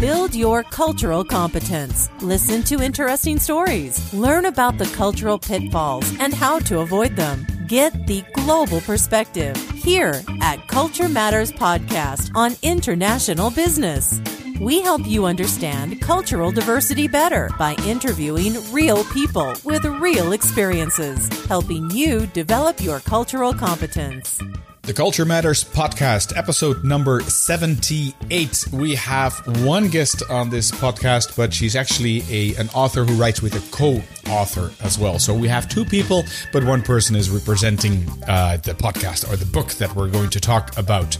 Build your cultural competence. Listen to interesting stories. Learn about the cultural pitfalls and how to avoid them. Get the global perspective here at Culture Matters Podcast on international business. We help you understand cultural diversity better by interviewing real people with real experiences, helping you develop your cultural competence. The Culture Matters podcast, episode number 78. We have one guest on this podcast, but she's actually a, an author who writes with a co author as well. So we have two people, but one person is representing uh, the podcast or the book that we're going to talk about.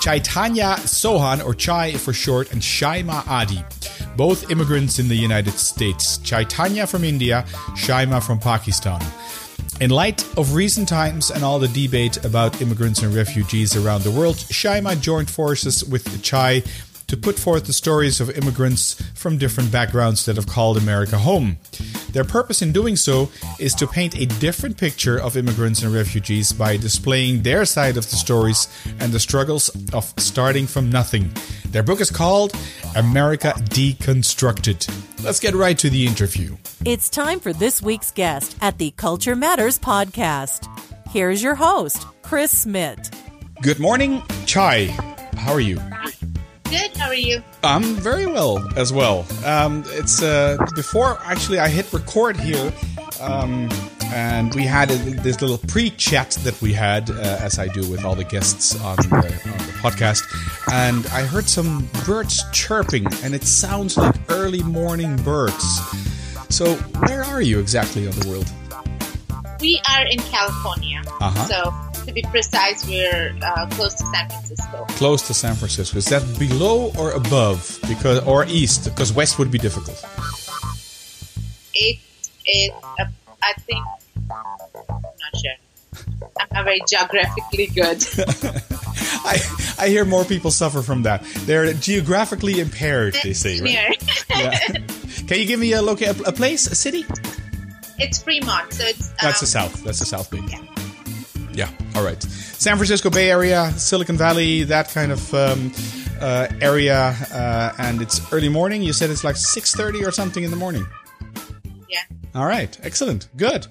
Chaitanya Sohan, or Chai for short, and Shaima Adi, both immigrants in the United States. Chaitanya from India, Shaima from Pakistan. In light of recent times and all the debate about immigrants and refugees around the world, Shaima joined forces with Chai to put forth the stories of immigrants from different backgrounds that have called America home. Their purpose in doing so is to paint a different picture of immigrants and refugees by displaying their side of the stories and the struggles of starting from nothing. Their book is called America Deconstructed. Let's get right to the interview. It's time for this week's guest at the Culture Matters podcast. Here's your host, Chris Smith. Good morning, Chai. How are you? Good. How are you? I'm very well as well. Um, it's uh, before actually I hit record here, um, and we had a, this little pre-chat that we had, uh, as I do with all the guests on the, on the podcast, and I heard some birds chirping, and it sounds like early morning birds. So, where are you exactly on the world? We are in California. Uh-huh. So, to be precise, we're uh, close to San Francisco. Close to San Francisco. Is that below or above? Because or east? Because west would be difficult. It is, uh, I think, I'm not sure. I'm not very geographically good. I I hear more people suffer from that. They're geographically impaired. They say, right? Yeah. Can you give me a loca- a place, a city? it's Fremont, so it's. Um, That's the south. That's the south Bay. Yeah. Yeah. All right. San Francisco Bay Area, Silicon Valley, that kind of um, uh, area, uh, and it's early morning. You said it's like six thirty or something in the morning. Yeah. All right, excellent, good.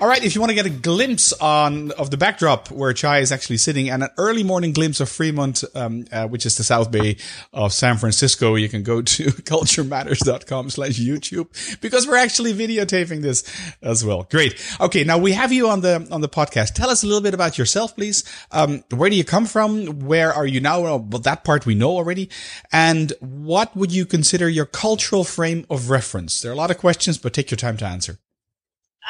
All right, if you want to get a glimpse on of the backdrop where Chai is actually sitting, and an early morning glimpse of Fremont, um, uh, which is the South Bay of San Francisco, you can go to culturematters.com/slash YouTube because we're actually videotaping this as well. Great. Okay, now we have you on the on the podcast. Tell us a little bit about yourself, please. Um, where do you come from? Where are you now? Well, that part we know already. And what would you consider your cultural frame of reference? There are a lot of questions, but take your time to answer.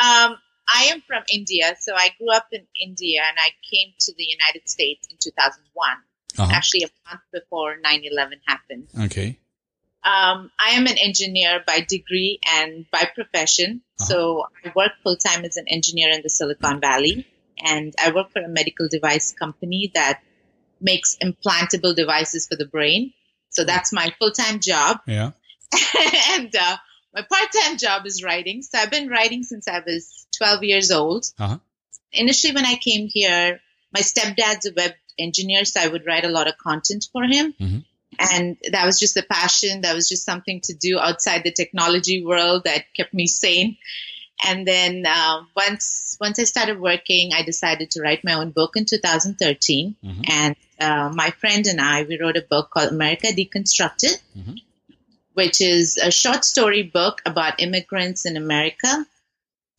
Um, I am from India, so I grew up in India and I came to the United States in 2001, Uh-huh. actually a month before 9 11 happened. Okay. Um, I am an engineer by degree and by profession. So I work full time as an engineer in the Silicon Valley, and I work for a medical device company that makes implantable devices for the brain. So that's my full time job. Yeah. and uh, my part time job is writing. So I've been writing since I was 12 years old. Uh-huh. Initially, when I came here, my stepdad's a web engineer, so I would write a lot of content for him. Mhm. And that was just a passion. That was just something to do outside the technology world that kept me sane. And then uh, once once I started working, I decided to write my own book in 2013. Mhm. And uh, my friend and I, we wrote a book called America Deconstructed, Mhm. which is a short story book about immigrants in America.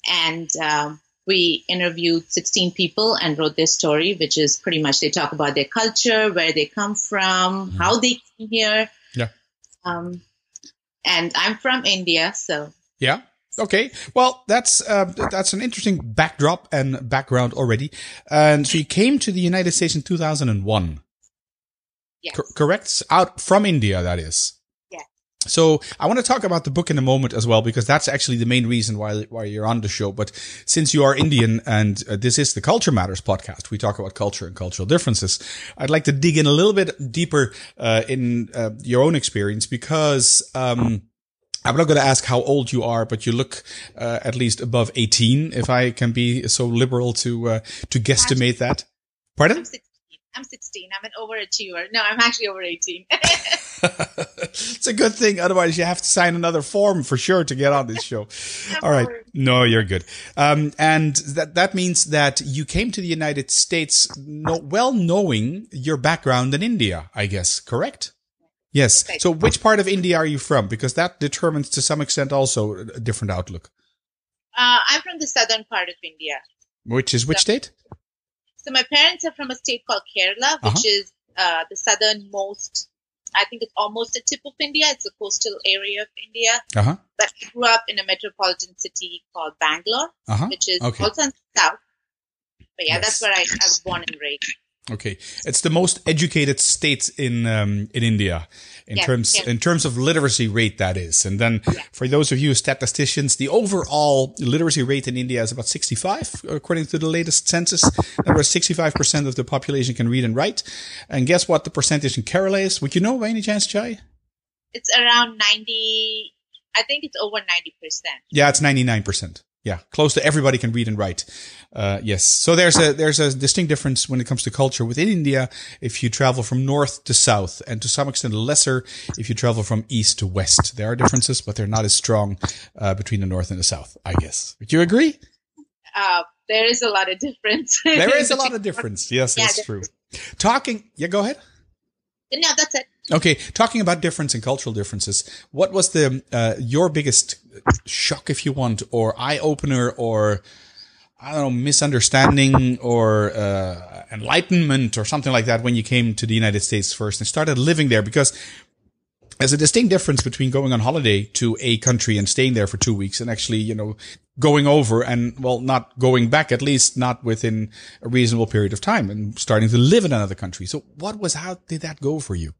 And um, we interviewed 16 people and wrote their story, which is pretty much they talk about their culture, where they come from, how they came here. Yeah. Um, and I'm from India, so Yeah. Okay. Well, that's uh, that's an interesting backdrop and background already. And so you came to the United States in 2001. yes. Cor- correct? Out from India, that is. So I want to talk about the book in a moment as well, because that's actually the main reason why why you're on the show. But since you are Indian and uh, this is the Culture Matters podcast, we talk about culture and cultural differences. I'd like to dig in a little bit deeper uh, in uh, your own experience because. Um, I'm not going to ask how old you are, but you look uh, at least above 18, if I can be so liberal to uh, to guesstimate that. Pardon? I'm 16. I'm an overachiever. No, I'm actually over 18. it's a good thing. Otherwise, you have to sign another form for sure to get on this show. All right. No, you're good. Um, and that, that means that you came to the United States no, well knowing your background in India, I guess, correct? Yes. So which part of India are you from? Because that determines to some extent also a different outlook. Uh, I'm from the southern part of India. Which is which so, state? So my parents are from a state called Kerala, which uh-huh. is uh, the southernmost. I think it's almost the tip of India. It's a coastal area of India. Uh-huh. But I grew up in a metropolitan city called Bangalore, uh-huh. which is okay. also in the south. But yeah, yes. that's where I, I was born and raised. Okay, it's the most educated state in um, in India in yes, terms yes. in terms of literacy rate. That is, and then yes. for those of you statisticians, the overall literacy rate in India is about sixty five, according to the latest census. Where sixty five percent of the population can read and write. And guess what the percentage in Kerala is? Would you know by any chance, Chai? It's around ninety. I think it's over ninety percent. Yeah, it's ninety nine percent yeah, close to everybody can read and write. Uh, yes. So there's a, there's a distinct difference when it comes to culture within India if you travel from north to south and to some extent lesser if you travel from east to west. There are differences, but they're not as strong, uh, between the north and the south, I guess. Would you agree? Uh, there is a lot of difference. there is a lot of difference. Yes, yeah, that's true. Talking, yeah, go ahead. No, that's it. Okay, talking about difference and cultural differences, what was the uh, your biggest shock, if you want, or eye opener, or I don't know, misunderstanding, or uh, enlightenment, or something like that when you came to the United States first and started living there? Because there's a distinct difference between going on holiday to a country and staying there for two weeks and actually, you know, going over and, well, not going back, at least not within a reasonable period of time and starting to live in another country. So what was, how did that go for you?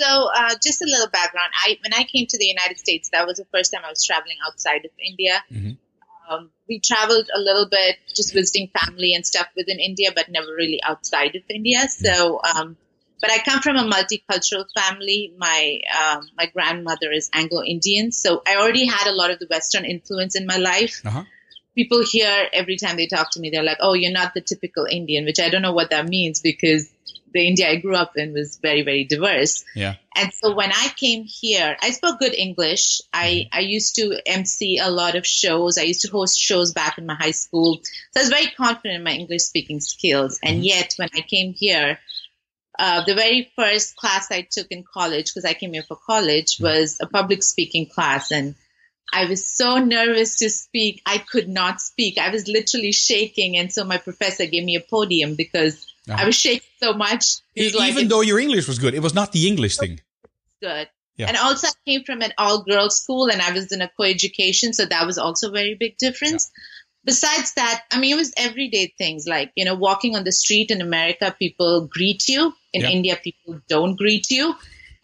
So, uh, just a little background. I when I came to the United States, that was the first time I was traveling outside of India. Mm-hmm. Um, we traveled a little bit, just visiting family and stuff within India, but never really outside of India. So, um, but I come from a multicultural family. My um, my grandmother is Anglo-Indian, so I already had a lot of the Western influence in my life. Uh-huh. People here every time they talk to me, they're like, "Oh, you're not the typical Indian," which I don't know what that means because the India I grew up in was very, very diverse. Yeah. And so when I came here, I spoke good English. I, mm-hmm. I used to MC a lot of shows. I used to host shows back in my high school. So I was very confident in my English speaking skills. And mm-hmm. yet when I came here, uh, the very first class I took in college, because I came here for college, mm-hmm. was a public speaking class. And I was so nervous to speak. I could not speak. I was literally shaking. And so my professor gave me a podium because uh-huh. I was shaking so much. Even like, though your English was good, it was not the English thing. Good. Yeah. And also, I came from an all girls school and I was in a co education. So that was also a very big difference. Yeah. Besides that, I mean, it was everyday things like, you know, walking on the street in America, people greet you. In yeah. India, people don't greet you.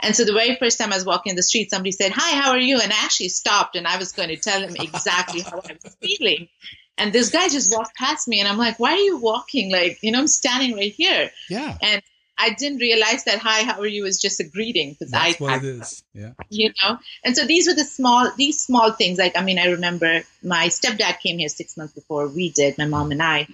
And so the very first time I was walking in the street, somebody said, Hi, how are you? And I actually stopped and I was going to tell him exactly how I was feeling. And this guy just walked past me and I'm like, why are you walking? Like, you know, I'm standing right here. Yeah. And I didn't realize that hi, how are you is just a greeting because I what it is. Yeah. You know, and so these were the small, these small things. Like, I mean, I remember my stepdad came here six months before we did, my mom and I.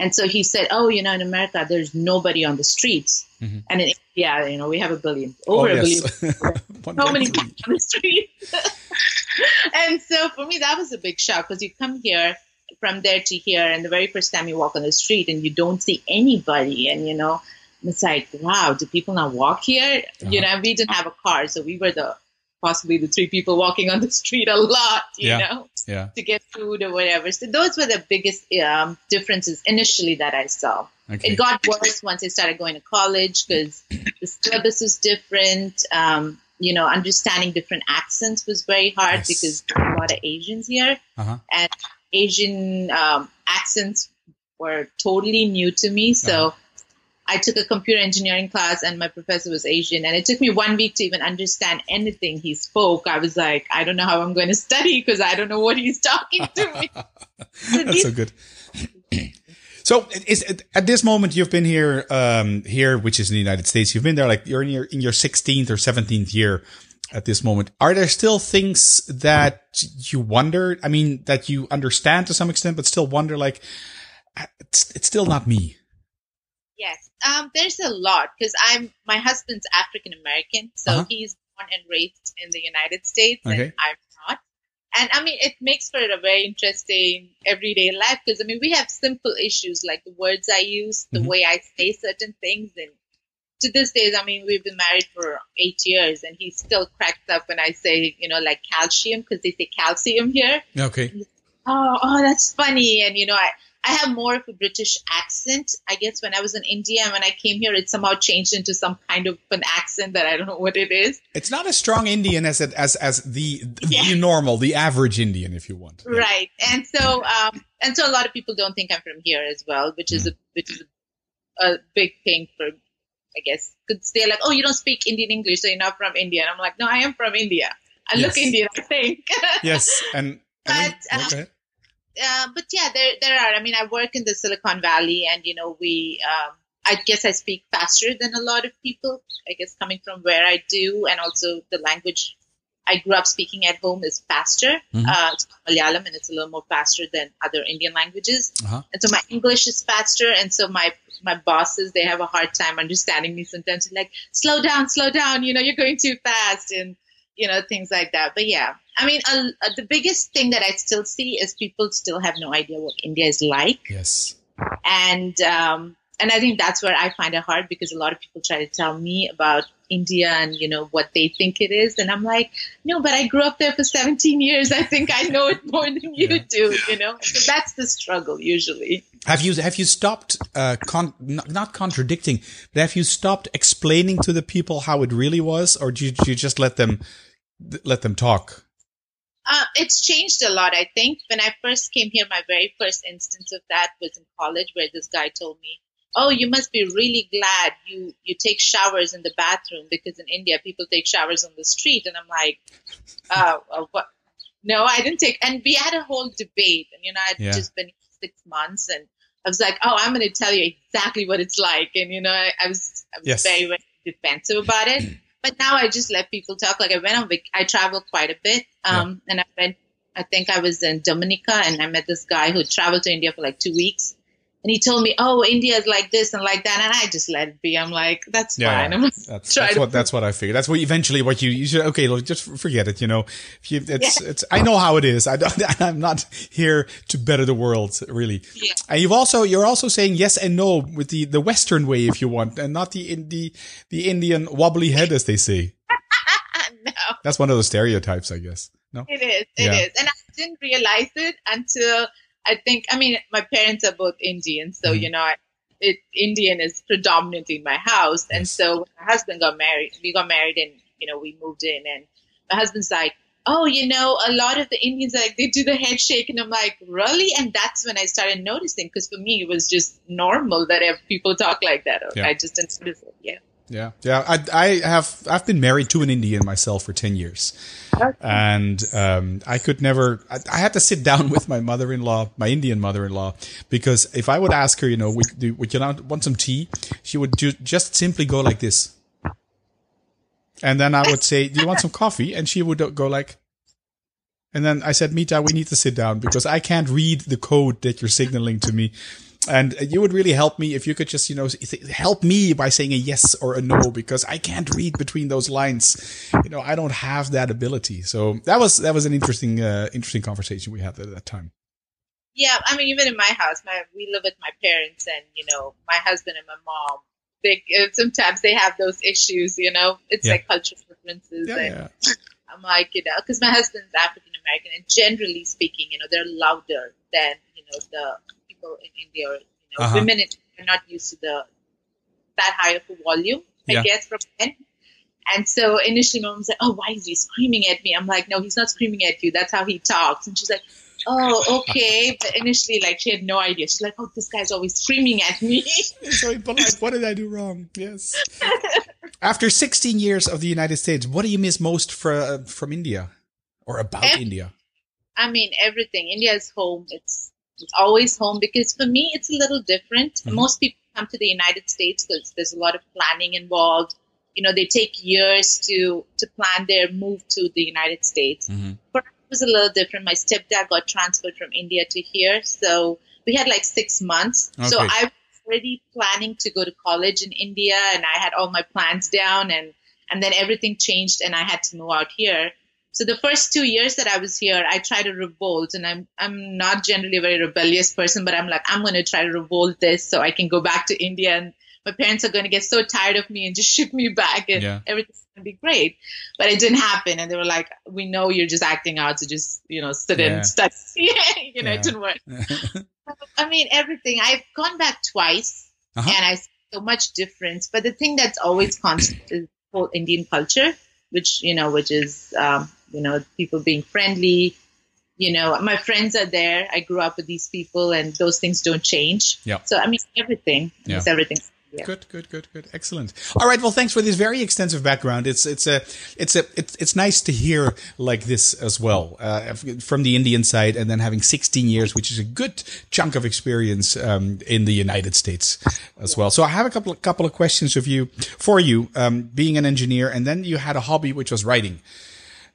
And so he said, "Oh, you know, in America, there's nobody on the streets, mm-hmm. and in India, you know, we have a billion, over oh, yes. a billion, so many people on the street." and so for me, that was a big shock because you come here from there to here, and the very first time you walk on the street and you don't see anybody, and you know, it's like, wow, do people not walk here? Uh-huh. You know, we didn't have a car, so we were the possibly the three people walking on the street a lot, you yeah. know, yeah. to get food or whatever. So those were the biggest um, differences initially that I saw. Okay. It got worse once I started going to college because the syllabus was different. Um, you know, understanding different accents was very hard yes. because a lot of Asians here, uh-huh. and Asian um, accents were totally new to me. So uh-huh. I took a computer engineering class and my professor was Asian. And it took me one week to even understand anything he spoke. I was like, I don't know how I'm going to study because I don't know what he's talking to me. so That's so good. So is at this moment you've been here, um, here, which is in the United States. You've been there like you're in your in your 16th or 17th year at this moment. Are there still things that you wonder? I mean, that you understand to some extent, but still wonder like, it's, it's still not me. Yes. Um, there's a lot because I'm, my husband's African American. So uh-huh. he's born and raised in the United States okay. and I'm not. And I mean, it makes for a very interesting everyday life because I mean, we have simple issues like the words I use, the mm-hmm. way I say certain things. And to this day, I mean, we've been married for eight years and he still cracks up when I say, you know, like calcium because they say calcium here. Okay. Oh, oh, that's funny. And, you know, I, I have more of a British accent. I guess when I was in India and when I came here, it somehow changed into some kind of an accent that I don't know what it is. It's not as strong Indian as it, as as the yeah. the normal, the average Indian, if you want. Yeah. Right, and so um, and so a lot of people don't think I'm from here as well, which is mm. a which is a, a, big thing for, I guess, because they're like, oh, you don't speak Indian English, so you're not from India. And I'm like, no, I am from India. I yes. look Indian, I think. yes, and. but, uh, uh, but yeah, there there are. I mean, I work in the Silicon Valley, and you know, we. Um, I guess I speak faster than a lot of people. I guess coming from where I do, and also the language I grew up speaking at home is faster. Mm-hmm. Uh, it's Malayalam, and it's a little more faster than other Indian languages. Uh-huh. And so my English is faster, and so my my bosses they have a hard time understanding me sometimes. Like, slow down, slow down. You know, you're going too fast, and you know things like that. But yeah, I mean, uh, the biggest thing that I still see is people still have no idea what India is like. Yes. And um, and I think that's where I find it hard because a lot of people try to tell me about India and you know what they think it is, and I'm like, no, but I grew up there for 17 years. I think I know it more than you yeah. do. You know, so that's the struggle usually. Have you have you stopped uh, con- not contradicting, but have you stopped explaining to the people how it really was, or do you, do you just let them let them talk? Uh, it's changed a lot, I think. When I first came here, my very first instance of that was in college, where this guy told me, "Oh, you must be really glad you you take showers in the bathroom because in India people take showers on the street." And I'm like, uh, uh, "What? No, I didn't take." And we had a whole debate, and you know, I'd yeah. just been six months, and I was like, "Oh, I'm going to tell you exactly what it's like," and you know, I, I was I was yes. very, very defensive about it. But now I just let people talk. Like I went on, vac- I traveled quite a bit. Um, yeah. and I went, I think I was in Dominica and I met this guy who traveled to India for like two weeks. And he told me, "Oh, India is like this and like that," and I just let it be. I'm like, "That's yeah, fine." I'm that's, that's what that's what I figured. That's what eventually what you you should okay, look, just forget it. You know, if you, it's yeah. it's I know how it is. I don't, I'm not here to better the world, really. Yeah. And you've also you're also saying yes and no with the the Western way, if you want, and not the the the Indian wobbly head, as they say. no, that's one of those stereotypes, I guess. No, it is. It yeah. is, and I didn't realize it until I think, I mean, my parents are both Indian, so, mm. you know, I, it, Indian is predominant in my house. And so when my husband got married, we got married and, you know, we moved in and my husband's like, oh, you know, a lot of the Indians, like, they do the head shake. And I'm like, really? And that's when I started noticing, because for me, it was just normal that people talk like that. Yeah. I just didn't notice it. Yeah. Yeah, yeah. I, I have I've been married to an Indian myself for ten years, and um, I could never. I, I, had to sit down with my mother-in-law, my Indian mother-in-law, because if I would ask her, you know, would, would you want some tea? She would ju- just simply go like this, and then I would say, "Do you want some coffee?" And she would go like, and then I said, "Mita, we need to sit down because I can't read the code that you're signaling to me." And you would really help me if you could just, you know, help me by saying a yes or a no because I can't read between those lines. You know, I don't have that ability. So that was that was an interesting uh, interesting conversation we had at that time. Yeah, I mean, even in my house, my we live with my parents, and you know, my husband and my mom. They uh, sometimes they have those issues. You know, it's yeah. like cultural differences. Yeah, and yeah. I'm like, you know, because my husband's African American, and generally speaking, you know, they're louder than you know the people in India, or, you know, uh-huh. women are not used to the that high of a volume, I yeah. guess, from men. And so initially, mom was like, "Oh, why is he screaming at me?" I'm like, "No, he's not screaming at you. That's how he talks." And she's like, "Oh, okay." But initially, like, she had no idea. She's like, "Oh, this guy's always screaming at me." so polite. What did I do wrong? Yes. After 16 years of the United States, what do you miss most for, uh, from India or about India? I mean, everything. India is home. It's it's always home because for me, it's a little different. Mm-hmm. Most people come to the United States because there's a lot of planning involved. you know, they take years to to plan their move to the United States. Mm-hmm. For us, it was a little different. My stepdad got transferred from India to here, so we had like six months. So I was already planning to go to college in India, and I had all my plans down, and and then everything changed, and I had to move out here. So the first two years that I was here, I tried to revolt, and I'm I'm not generally a very rebellious person, but I'm like I'm going to try to revolt this so I can go back to India, and my parents are going to get so tired of me and just ship me back, and Yeah. everything's going to be great. But it didn't happen, and they were like, "We know you're just acting out, so just you know sit Yeah. and study." you know, Yeah. it didn't work. I mean, everything. I've gone back twice, Uh-huh. and I see so much difference. But the thing that's always constant is whole Indian culture, which you know, which is um, you know, people being friendly. You know, my friends are there. I grew up with these people, and those things don't change. Yeah. So I mean, everything. Yeah. It's everything. Yeah. Good, good, good, good. Excellent. All right. Well, thanks for this very extensive background. It's it's a it's a it's, it's nice to hear like this as well uh, from the Indian side, and then having 16 years, which is a good chunk of experience um, in the United States as well. So I have a couple of, couple of questions of you for you, um, being an engineer, and then you had a hobby which was writing.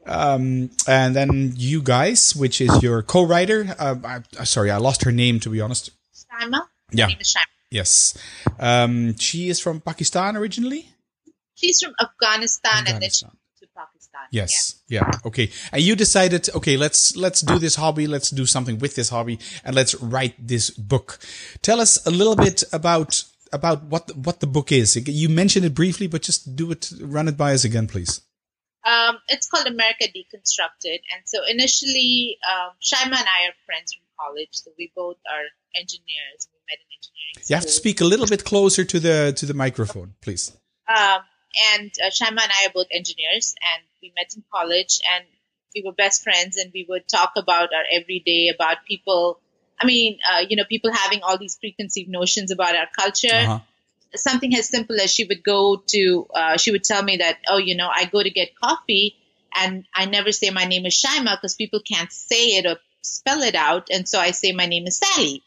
Um, and then you guys, which is your co-writer. Uh, I, sorry, I lost her name to be honest. Shaima. Yeah. Her name is Shaima. Yes. Um, she is from Pakistan originally. She's from Afghanistan, and then she moved to Pakistan. Yes. Yeah. Okay. And you decided, okay, let's let's do this hobby. Let's do something with this hobby, and let's write this book. Tell us a little bit about about what the, what the book is. You mentioned it briefly, but just do it, run it by us again, please. Um, it's called America Deconstructed. And so initially, um, Shaima and I are friends from college. So we both are engineers. We met in engineering You have to speak a little bit closer to the to the microphone, please. Um, and uh, Shaima and I are both engineers, and we met in college, and we were best friends, and we would talk about our everyday, about people. I mean, uh, you know, people having all these preconceived notions about our culture. Uh-huh. Something as simple as she would go to, uh, she would tell me that, oh, you know, I go to get coffee, and I never say my name is Shaima because people can't say it or spell it out, and so I say my name is Sally.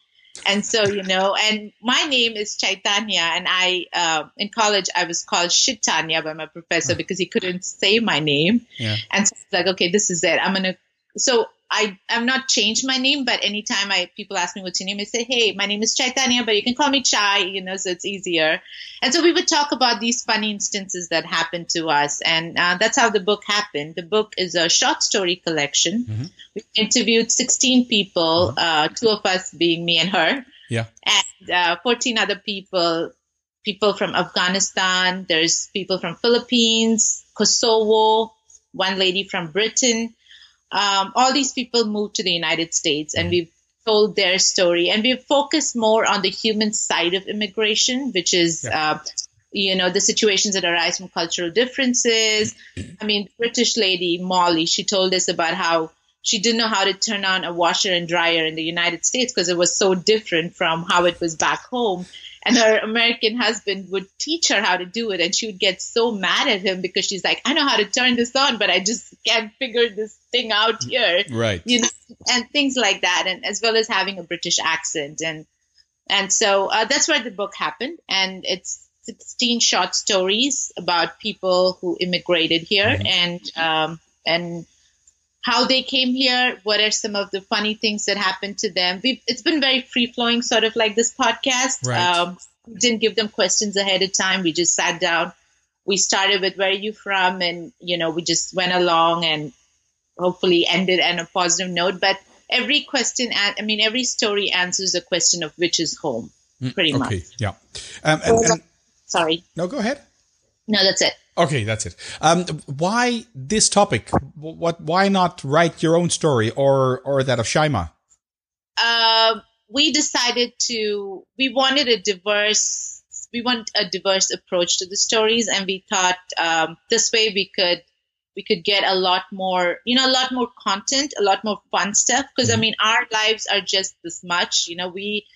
And so, you know, and my name is Chaitanya, and I, uh, in college, I was called Shitanya by my professor because he couldn't say my name. Yeah. And so it's like, okay, this is it. I'm gonna. So I, I'm not changed my name, but anytime I people ask me what's your name, I say, hey, my name is Chaitanya, but you can call me Chai, you know, so it's easier. And so we would talk about these funny instances that happened to us, and uh, that's how the book happened. The book is a short story collection. We interviewed 16 people, uh, two of us being me and her Yeah. and uh, 14 other people people from afghanistan there's people from philippines kosovo one lady from britain um, all these people moved to the united states and we've told their story. And we've focused more on the human side of immigration which is uh, you know the situations that arise from cultural differences. I mean british lady molly she told us about how she didn't know how to turn on a washer and dryer in the United States because it was so different from how it was back home. And her American husband would teach her how to do it, and she would get so mad at him because she's like, "I know how to turn this on, but I just can't figure this thing out here." Right. you know, and things like that, and as well as having a British accent, and and so uh, that's where the book happened, and it's 16 short stories about people who immigrated here, and um, and how they came here, what are some of the funny things that happened to them. We've, it's been very free flowing, sort of like this podcast. Right. Um, we didn't give them questions ahead of time. We just sat down. We started with where are you from, and you know, we just went along and hopefully ended on a positive note. But every question, I mean, every story answers a question of which is home, pretty much. Okay. Yeah. Um, and, and, Sorry, no, go ahead. no, that's it. Okay, that's it. Um, why this topic? What? Why not write your own story or or that of Shaima? uh, we decided to we wanted a diverse we want a diverse approach to the stories and we thought um, this way we could we could get a lot more you know a lot more content a lot more fun stuff because i mean our lives are just this much you know we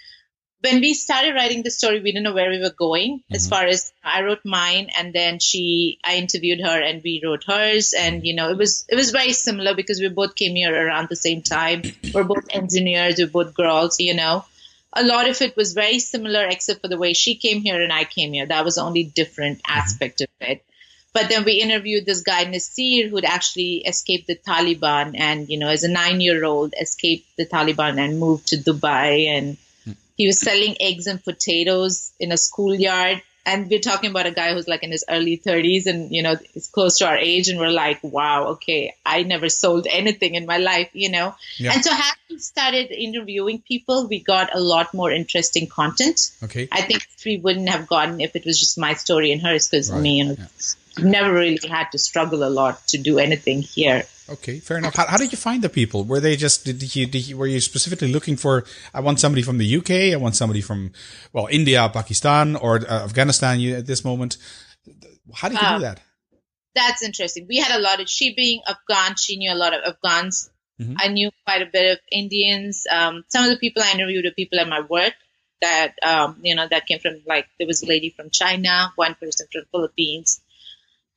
when we started writing the story we didn't know where we were going as mm-hmm. far as i wrote mine and then she i interviewed her and we wrote hers and you know it was it was very similar because we both came here around the same time. We're both engineers we're both girls you know. A lot of it was very similar except for the way she came here and i came here. That was the only different mm-hmm. aspect of it. But then we interviewed this guy Nasir who'd actually escaped the Taliban, and you know, as a nine-year-old, escaped the Taliban and moved to Dubai, and he was selling eggs and potatoes in a schoolyard and we're talking about a guy who's like in his early 30s and you know is close to our age and we're like wow okay i never sold anything in my life you know yeah. and so having started interviewing people we got a lot more interesting content okay i think we wouldn't have gotten if it was just my story and hers because right. me you know yeah. never really had to struggle a lot to do anything here Okay, fair enough. How, how, did you find the people? Were they just did you, did you, were you specifically looking for? I want somebody from the UK. I want somebody from well India, Pakistan, or uh, Afghanistan. You at this moment. How did you do that? That's interesting. We had a lot of she being Afghan. She knew a lot of Afghans. Mm-hmm. I knew quite a bit of Indians. Um, some of the people I interviewed are people at my work that um, you know that came from like there was a lady from China, one person from Philippines.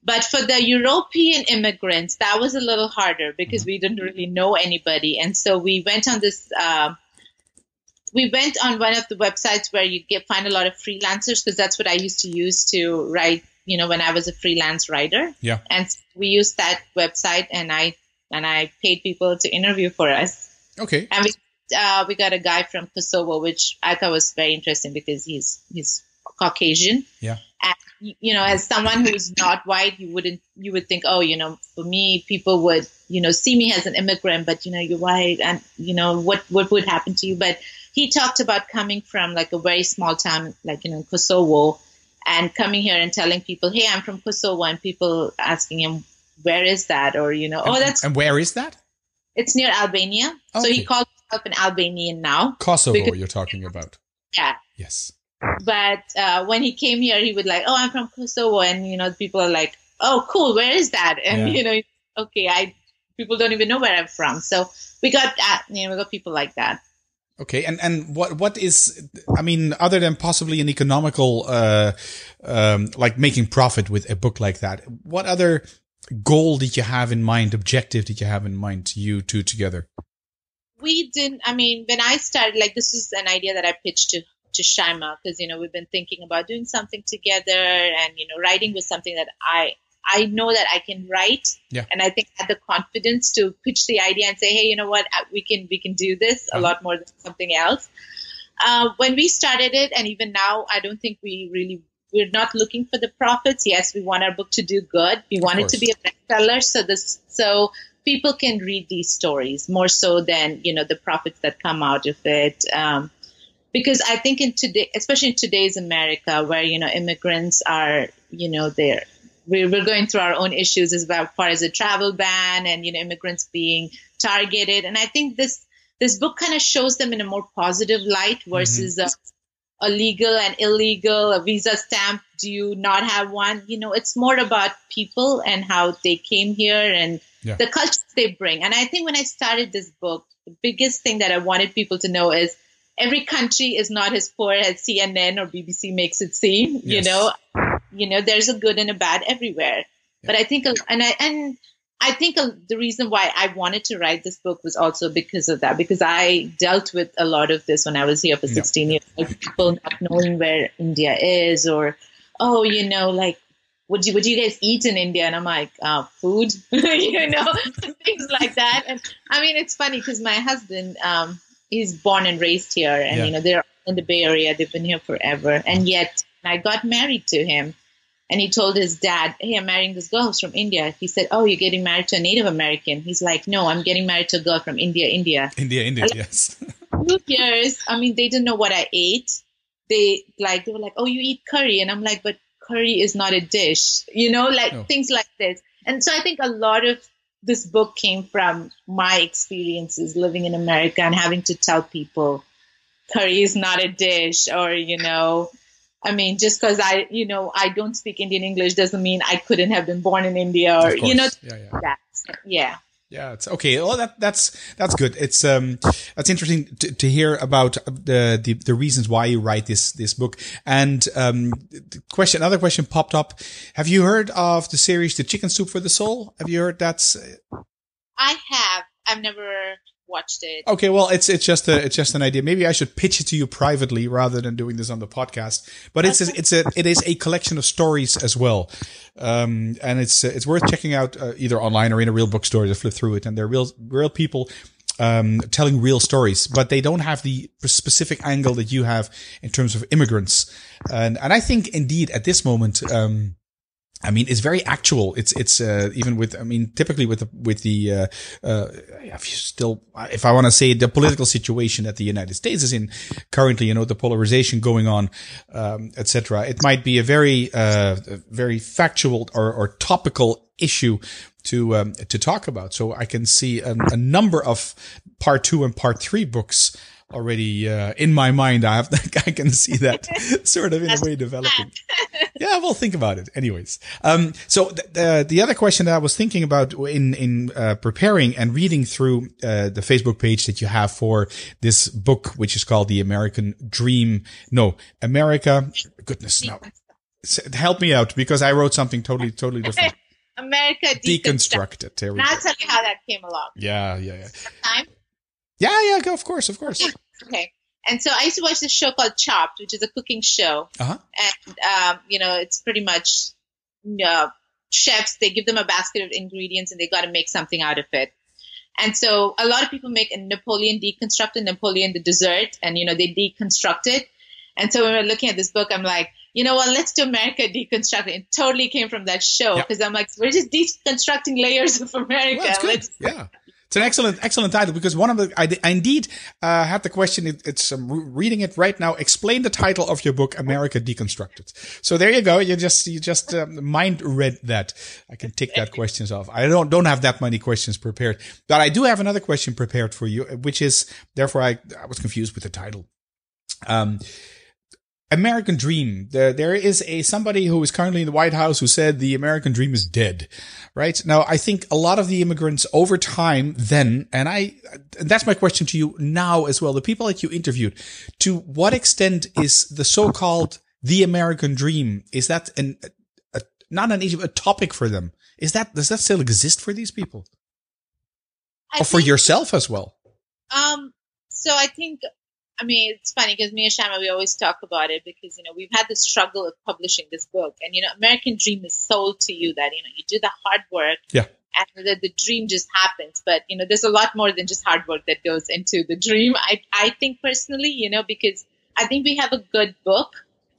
But for the European immigrants, that was a little harder because mm-hmm. we didn't really know anybody. And so we went on this, uh, we went on one of the websites where you get find a lot of freelancers because that's what I used to use to write, you know, when I was a freelance writer. Yeah. And we used that website and I, and I paid people to interview for us. Okay. And we, uh, we got a guy from Kosovo, which I thought was very interesting because he's, he's Caucasian. Yeah. And, you know, as someone who's not white, you wouldn't, you would think, oh, you know, for me, people would, you know, see me as an immigrant, but you know, you're white, and you know, what what would happen to you? But he talked about coming from like a very small town, like you know, Kosovo, and coming here and telling people, hey, I'm from Kosovo, and people asking him, where is that, or you know, and, oh, that's and where is that? It's near Albania. Okay. So he called himself an Albanian now. Kosovo, because, you're talking about. Yeah. Yes but uh, when he came here, he would like, oh, I'm from Kosovo, and you know, people are like, oh, cool, where is that? And yeah. you know, okay, I people don't even know where I'm from, so we got that. You know, we got people like that. Okay, and and what what is? I mean, other than possibly an economical, uh, um, like making profit with a book like that, what other goal did you have in mind? Objective did you have in mind? You two together. We didn't. I mean, when I started, like this is an idea that I pitched to to Shaima because you know we've been thinking about doing something together, and you know writing was something that I I know that I can write, yeah. and I think I had the confidence to pitch the idea and say, hey, you know what, uh, we can we can do this uh-huh. a lot more than something else. Uh, when we started it, and even now, I don't think we really we're not looking for the profits. Yes, we want our book to do good. We want it to be a bestseller, so this so people can read these stories more so than you know the profits that come out of it. Um, because I think in today, especially in today's America, where you know immigrants are, you know, they're we're, we're going through our own issues as far as a travel ban and you know immigrants being targeted, and I think this this book kind of shows them in a more positive light versus mm-hmm. a, a legal and illegal, a visa stamp. Do you not have one? You know, it's more about people and how they came here and yeah. the culture they bring. And I think when I started this book, the biggest thing that I wanted people to know is every country is not as poor as CNN or BBC makes it seem. Yes. You know, you know, there's a good and a bad everywhere. Yeah. But I think, and I and I think the reason why I wanted to write this book was also because of that, because I dealt with a lot of this when I was here for 16 years, like people not knowing where India is, or oh, you know, like what do you, what do you guys eat in India? And I'm like, uh, food, you know, things like that. And I mean, it's funny because my husband, um, he's born and raised here, and yeah. you know they're in the Bay Area. They've been here forever, and yet I got married to him. And he told his dad, Hey, I'm marrying this girl who's from India. He said, Oh, you're getting married to a Native American. He's like, No, I'm getting married to a girl from India, India. India, India, like, yes. Two years. I mean, they didn't know what I ate. They like they were like, Oh, you eat curry. And I'm like, But curry is not a dish, you know, like no. things like this. And so I think a lot of this book came from my experiences living in America and having to tell people curry is not a dish or, you know, I mean, just because I, you know, I don't speak Indian English doesn't mean I couldn't have been born in India or, you know, yeah, yeah. That. yeah. Yeah, it's okay. Well, that that's that's good. It's um that's interesting to, to hear about the, the the reasons why you write this this book. And um, question, another question popped up. Have you heard of the series "The Chicken Soup for the Soul"? Have you heard that's? I have. I've never watched it. Okay, well, it's it's just a it's just an idea. Maybe I should pitch it to you privately rather than doing this on the podcast. But it's a, it's a it is a collection of stories as well, um, and it's it's worth checking out uh, either online or in a real bookstore to flip through it. And they're real real people um, telling real stories, but they don't have the specific angle that you have in terms of immigrants. And and I think indeed at this moment. Um, I mean, it's very actual. It's it's uh, even with I mean, typically with the with the uh, uh, if you still if I want to say the political situation that the United States is in currently, you know, the polarization going on, um, etc. It might be a very uh, very factual or, or topical issue to um, to talk about. So I can see a, a number of part two and part three books already uh, in my mind. I have, I can see that sort of in a way developing. Yeah, well, think about it. Anyways, um, so the the other question that I was thinking about in in uh, preparing and reading through uh, the Facebook page that you have for this book, which is called the American Dream. No, America. Goodness, no. Help me out because I wrote something totally totally different. America deconstructed. deconstructed. There we I'll tell you how that came along. Yeah, yeah, yeah. Time? Yeah, yeah, go. Of course, of course. Okay. And so I used to watch this show called Chopped, which is a cooking show. Uh-huh. And, um, you know, it's pretty much uh, chefs, they give them a basket of ingredients and they got to make something out of it. And so a lot of people make a Napoleon deconstructed Napoleon the dessert and, you know, they deconstruct it. And so when we're looking at this book, I'm like, you know what, let's do America deconstructed. It totally came from that show because yep. I'm like, we're just deconstructing layers of America. Well, yeah. It's an excellent, excellent title because one of the, I, I indeed uh, had the question. It, it's reading it right now. Explain the title of your book, America Deconstructed. So there you go. You just, you just um, mind read that. I can tick that questions off. I don't, don't have that many questions prepared, but I do have another question prepared for you, which is therefore I, I was confused with the title. Um, American Dream. There, there is a somebody who is currently in the White House who said the American Dream is dead. Right now, I think a lot of the immigrants over time then, and I, and that's my question to you now as well. The people that you interviewed, to what extent is the so-called the American Dream is that an a, not an issue, a topic for them? Is that does that still exist for these people, I or for yourself as well? Um. So I think I mean, it's funny because me and Shaima, we always talk about it because, you know, we've had the struggle of publishing this book. And, you know, American Dream is sold to you that, you know, you do the hard work. Yeah. And the, the dream just happens. But, you know, there's a lot more than just hard work that goes into the dream. I, I think personally, you know, because I think we have a good book,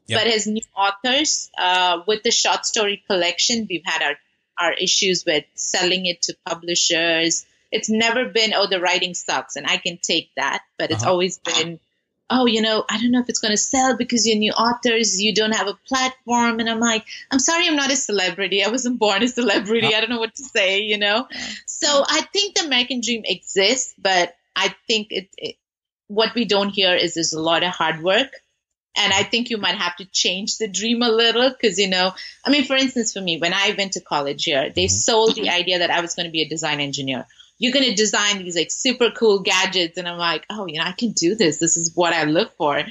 yeah. but as new authors, uh, with the short story collection, we've had our, our issues with selling it to publishers. It's never been, oh, the writing sucks. And I can take that, but it's uh-huh. always been, oh, you know, I don't know if it's going to sell because you're new authors, you don't have a platform. And I'm like, I'm sorry, I'm not a celebrity. I wasn't born a celebrity. I don't know what to say, you know? So I think the American dream exists, but I think it, it what we don't hear is there's a lot of hard work. And I think you might have to change the dream a little because, you know, I mean, for instance, for me, when I went to college here, they mm-hmm. sold the idea that I was going to be a design engineer you're going to design these like super cool gadgets. And I'm like, oh, you know, I can do this. This is what I look for.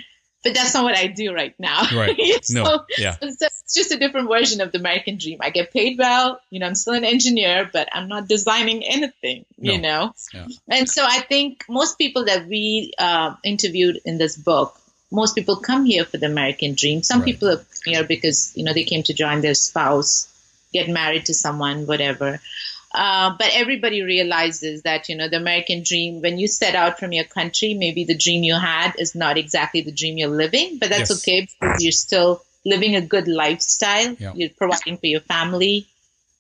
But that's not what I do right now. Right. so, no. Yeah. So it's just a different version of the American dream. I get paid well. You know, I'm still an engineer, but I'm not designing anything, no. you know? Yeah. And so I think most people that we uh, interviewed in this book, most people come here for the American dream. Some right. people are here because, you know, they came to join their spouse, get married to someone, whatever. Uh, but everybody realizes that, you know, the American dream, when you set out from your country, maybe the dream you had is not exactly the dream you're living, but that's yes. okay because you're still living a good lifestyle. You're providing for your family,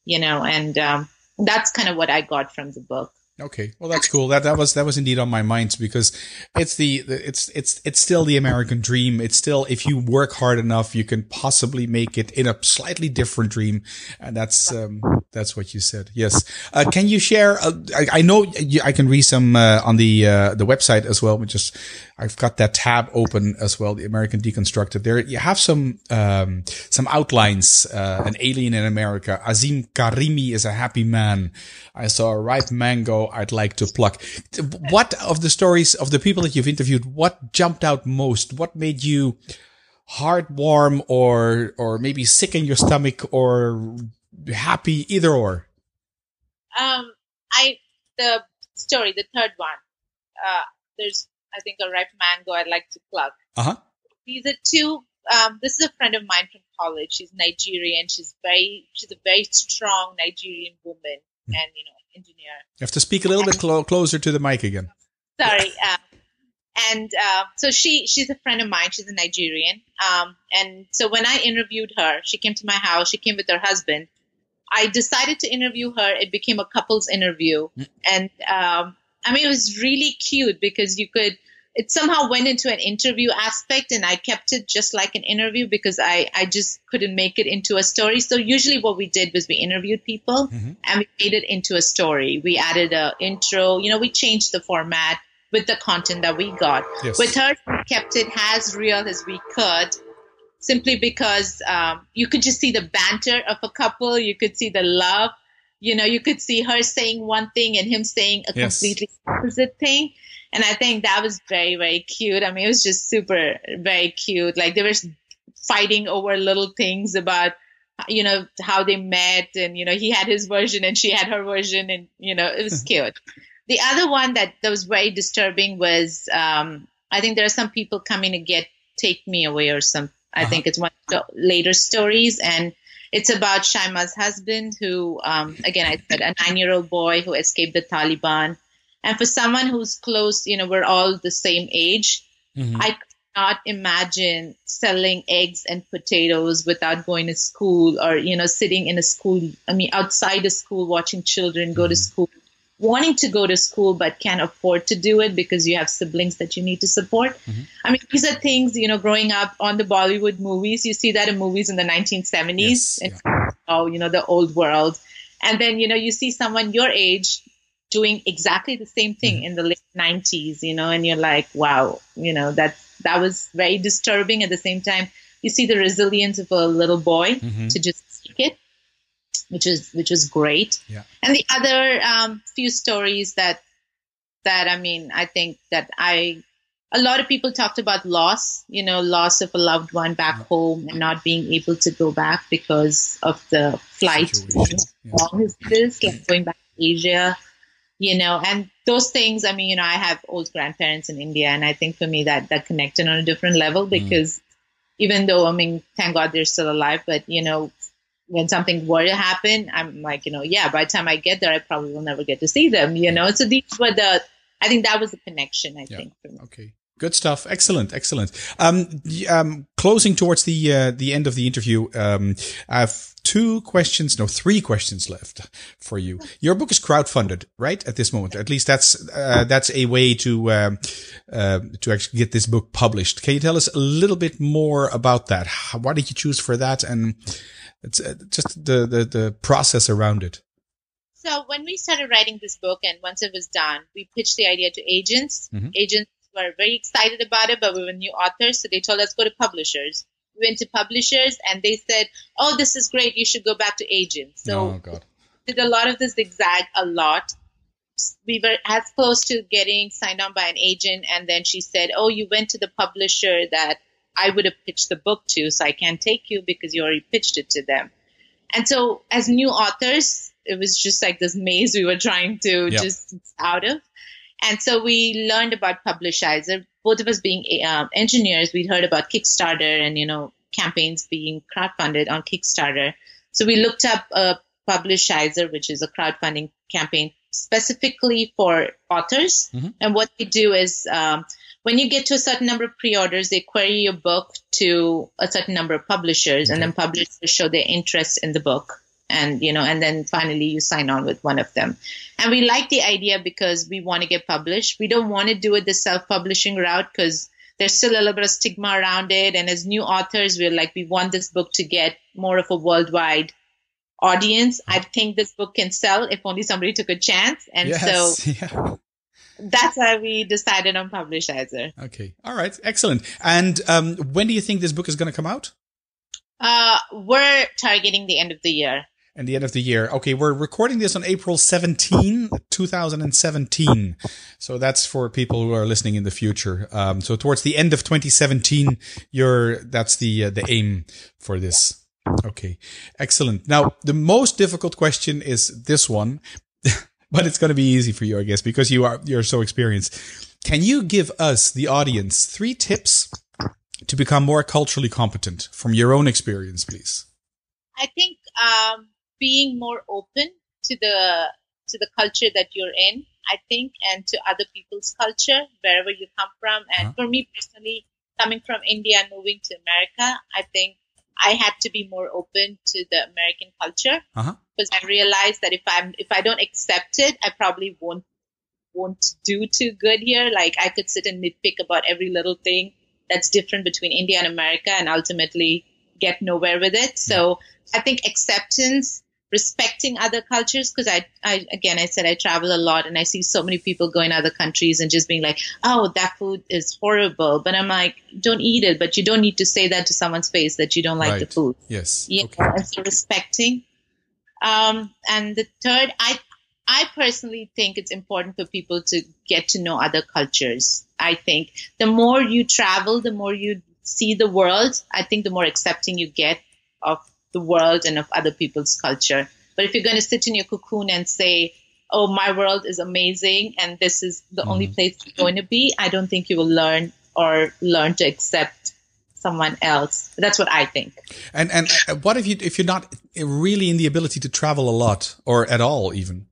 you know, and um, that's kind of what I got from the book. Okay, well that's cool. That that was that was indeed on my mind because it's the it's it's it's still the American dream. It's still if you work hard enough, you can possibly make it in a slightly different dream, and that's um, that's what you said. Yes. Uh, can you share? Uh, I, I, know I can read some uh, on the uh, the website as well. Which is I've got that tab open as well. The American Deconstructed. There you have some um, some outlines. Uh, an alien in America. Azim Karimi is a happy man. I saw a ripe mango I'd like to pluck. What of the stories of the people that you've interviewed, what jumped out most? What made you heart warm or, or maybe sick in your stomach or happy, either or? Um, I, the story, the third one, uh, there's I think a ripe mango I'd like to pluck. Uh huh. These are two. Um, this is a friend of mine from college. She's Nigerian. She's very she's a very strong Nigerian woman, Hmm. and you know, engineer. You have to speak a little bit clo- closer to the mic again. Sorry. Um, and uh, so she she's a friend of mine. She's a Nigerian. Um, and so when I interviewed her, she came to my house. She came with her husband. I decided to interview her. It became a couples interview, and um, I mean it was really cute because you could. It somehow went into an interview aspect, and I kept it just like an interview because I I just couldn't make it into a story. So usually what we did was we interviewed people and we made it into a story. We added a intro. You know, we changed the format with the content that we got. Yes. With her, we kept it as real as we could, simply because um, you could just see the banter of a couple. You could see the love. You know, you could see her saying one thing and him saying a Yes. completely opposite thing. And I think that was very, very cute. I mean, it was just super, very cute. Like they were fighting over little things about you know how they met and you know he had his version and she had her version and you know it was cute the other one that, that was very disturbing was um i think there are some people coming to get take me away or some i Uh-huh. think it's one of the later stories and it's about Shaima's husband who um again i said a nine year old boy who escaped the taliban. And for someone who's close you know we're all the same age Mhm. I could not imagine selling eggs and potatoes without going to school or, you know, sitting in a school, I mean, outside a school, watching children go to school, wanting to go to school, but can't afford to do it because you have siblings that you need to support. I mean, these are things, you know, growing up on the Bollywood movies, you see that in movies in the 1970s. Yes, and oh, you know, the old world. And then, you know, you see someone your age doing exactly the same thing in the late 90s, you know, and you're like, wow, you know, that that was very disturbing. At the same time, you see the resilience of a little boy Mhm. to just speak it, which is which was great. Yeah. And the other um, few stories that that I mean, I think that I a lot of people talked about loss, you know, loss of a loved one back home and not being able to go back because of the flight. Yeah. How long is this? Like going back to Asia, you know, and those things. I mean, you know, I have old grandparents in India, and I think for me that that connected on a different level because even though I mean, thank God they're still alive, but you know, when something were to happen, I'm like, you know, yeah, by the time I get there, I probably will never get to see them, you know. So these were the, I think that was the connection. I Yeah. think for me. Okay. Good stuff. Excellent. Excellent. Um, um, closing towards the uh, the end of the interview, um, I have two questions, no, three questions left for you. Your book is crowdfunded, right? At this moment, at least that's uh, that's a way to um, uh, to actually get this book published. Can you tell us a little bit more about that? How, why did you choose for that, and it's uh, just the, the the process around it? So when we started writing this book, and once it was done, we pitched the idea to agents. Mhm. Agents were very excited about it, but we were new authors, so they told us go to publishers. We went to publishers, and they said, "Oh, this is great. You should go back to agents." So oh God. did a lot of this zigzag a lot. We were as close to getting signed on by an agent, and then she said, "Oh, you went to the publisher that I would have pitched the book to, so I can't take you because you already pitched it to them." And so, as new authors, it was just like this maze we were trying to Yeah. just out of. And so we learned about Publishizer. Both of us being um, engineers, we'd heard about Kickstarter and you know campaigns being crowdfunded on Kickstarter. So we looked up a Publishizer, which is a crowdfunding campaign specifically for authors. Mhm. And what they do is um, when you get to a certain number of pre-orders, they query your book to a certain number of publishers, and then publishers show their interest in the book. And you know, and then finally you sign on with one of them. And we like the idea because we want to get published. We don't want to do it the self-publishing route because there's still a little bit of stigma around it. And as new authors, we're like, we want this book to get more of a worldwide audience. I think this book can sell if only somebody took a chance. And so yes. yeah. that's why we decided on Publishizer. Okay. All right. Excellent. And um, when do you think this book is going to come out? Uh, we're targeting the end of the year. And the end of the year. Okay, we're recording this on April 17, 2017. So that's for people who are listening in the future. Um, so towards the end of 2017, you're, that's the, uh, the aim for this. Okay. Excellent. Now, the most difficult question is this one, but it's going to be easy for you, I guess, because you are, you're so experienced. can you give us, the audience, three tips to become more culturally competent from your own experience, please? I think um, being more open to the to the culture that you're in, I think, and to other people's culture wherever you come from. And uh-huh. for me personally, coming from India and moving to America, I think I had to be more open to the American culture uh-huh. because I realized that if I'm if I don't accept it, I probably won't won't do too good here. Like I could sit and nitpick about every little thing that's different between India and America, and ultimately get nowhere with it. So I think acceptance respecting other cultures because I, I again i said i travel a lot and i see so many people going other countries and just being like oh that food is horrible. But i'm like don't eat it but you don't need to say that to someone's face that you don't like right. the food. Yes. Yeah okay. and so respecting. Um, and the third i i personally think it's important for people to get to know other cultures. I think the more you travel the more you see the world i think the more accepting you get of the world and of other people's culture. But if you're going to sit in your cocoon and say, oh, my world is amazing and this is the mm only place you're going to be, I don't think you will learn or learn to accept someone else. That's what I think. And and uh, what if you if you're not really in the ability to travel a lot or at all even?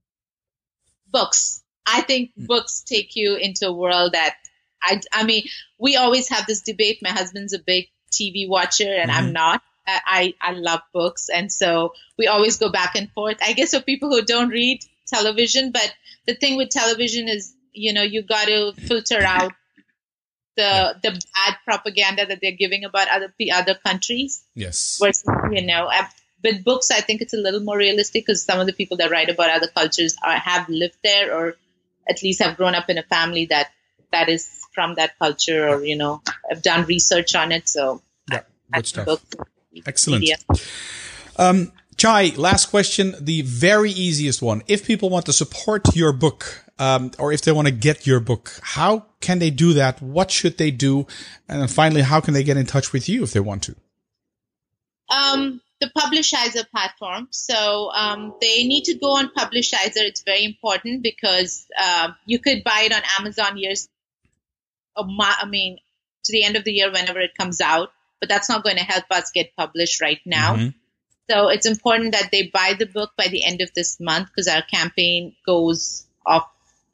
Books. I think mm. books take you into a world that I I mean, we always have this debate. My husband's a big TV watcher and mm-hmm. I'm not. I, I love books. And so we always go back and forth. I guess for people who don't read television, but the thing with television is, you know, you got to filter out the the bad propaganda that they're giving about other the other countries. Yes. Versus, you know, uh, with books, I think it's a little more realistic because some of the people that write about other cultures are, have lived there or at least have grown up in a family that that is from that culture or you know have done research on it. So yeah, good stuff. Books Excellent. Um, Chai, last question, the very easiest one. If people want to support your book, um, or if they want to get your book, how can they do that? What should they do? And then finally, how can they get in touch with you if they want to? Um, the Publishizer platform. So um, they need to go on Publishizer. It's very important because uh, you could buy it on Amazon years, I mean, to the end of the year whenever it comes out but that's not going to help us get published right now. Mm-hmm. So it's important that they buy the book by the end of this month because our campaign goes off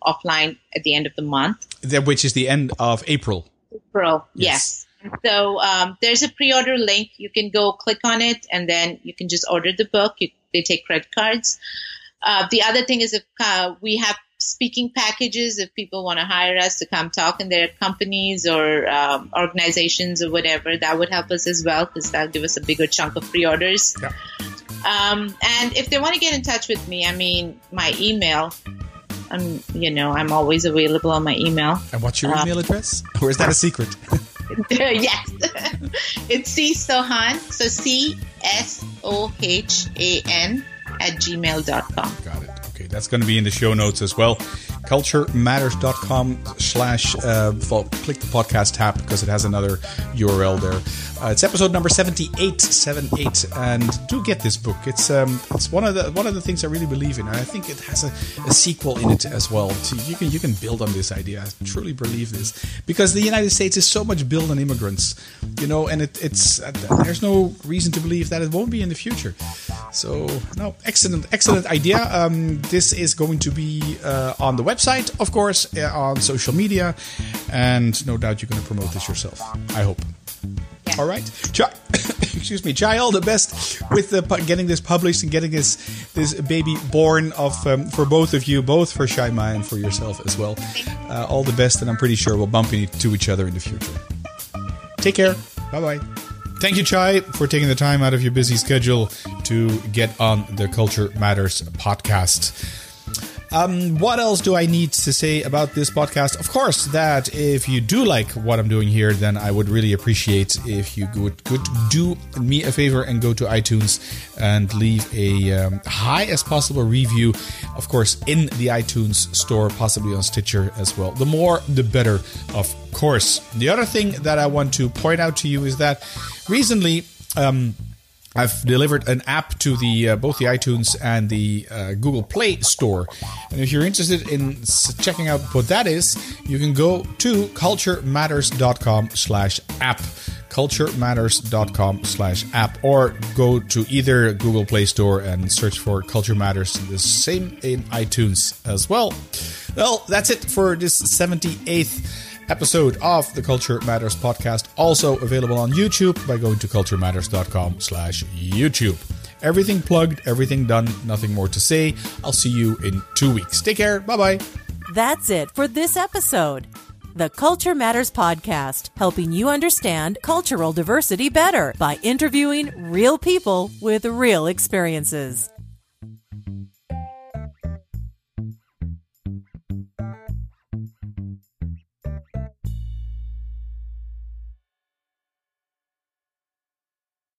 offline at the end of the month. Which is the end of April. April, yes. yes. So um, there's a pre-order link. You can go click on it, and then you can just order the book. You, they take credit cards. Uh, the other thing is if uh, we have speaking packages if people want to hire us to come talk in their companies or um, organizations or whatever. That would help us as well because that'll give us a bigger chunk of pre-orders. Yeah. Um, and if they want to get in touch with me, I mean, my email. I'm, you know, I'm always available on my email. And what's your uh, email address? Or is that a secret? yes, it's C Sohan. So C S O H A N at gmail.com. Got it. That's going to be in the show notes as well. Culturematters.com slash, uh, click the podcast tab because it has another URL there. Uh, it's episode number 78, 78, and do get this book. It's um, it's one of the one of the things I really believe in, and I think it has a, a sequel in it as well. You can you can build on this idea. I truly believe this because the United States is so much built on immigrants, you know, and it, it's uh, there's no reason to believe that it won't be in the future. So no, excellent, excellent idea. Um, this is going to be uh, on the website, of course, uh, on social media, and no doubt you're going to promote this yourself. I hope. All right, Chai, excuse me, Chai. All the best with the, getting this published and getting this this baby born of um, for both of you, both for Shaima and for yourself as well. Uh, all the best, and I'm pretty sure we'll bump into each other in the future. Take care. Bye bye. Thank you, Chai, for taking the time out of your busy schedule to get on the Culture Matters podcast. Um, what else do I need to say about this podcast? Of course, that if you do like what I'm doing here, then I would really appreciate if you would, could do me a favor and go to iTunes and leave a um, high as possible review. Of course, in the iTunes store, possibly on Stitcher as well. The more, the better, of course. The other thing that I want to point out to you is that recently, um, I've delivered an app to the uh, both the iTunes and the uh, Google Play Store. And if you're interested in checking out what that is, you can go to culturematters.com/app culturematters.com slash app or go to either Google Play Store and search for Culture Matters. The same in iTunes as well. Well, that's it for this 78th episode of the Culture Matters podcast, also available on YouTube by going to culturematters.com slash YouTube. Everything plugged, everything done, nothing more to say. I'll see you in two weeks. Take care. Bye bye. That's it for this episode. The Culture Matters Podcast, helping you understand cultural diversity better by interviewing real people with real experiences.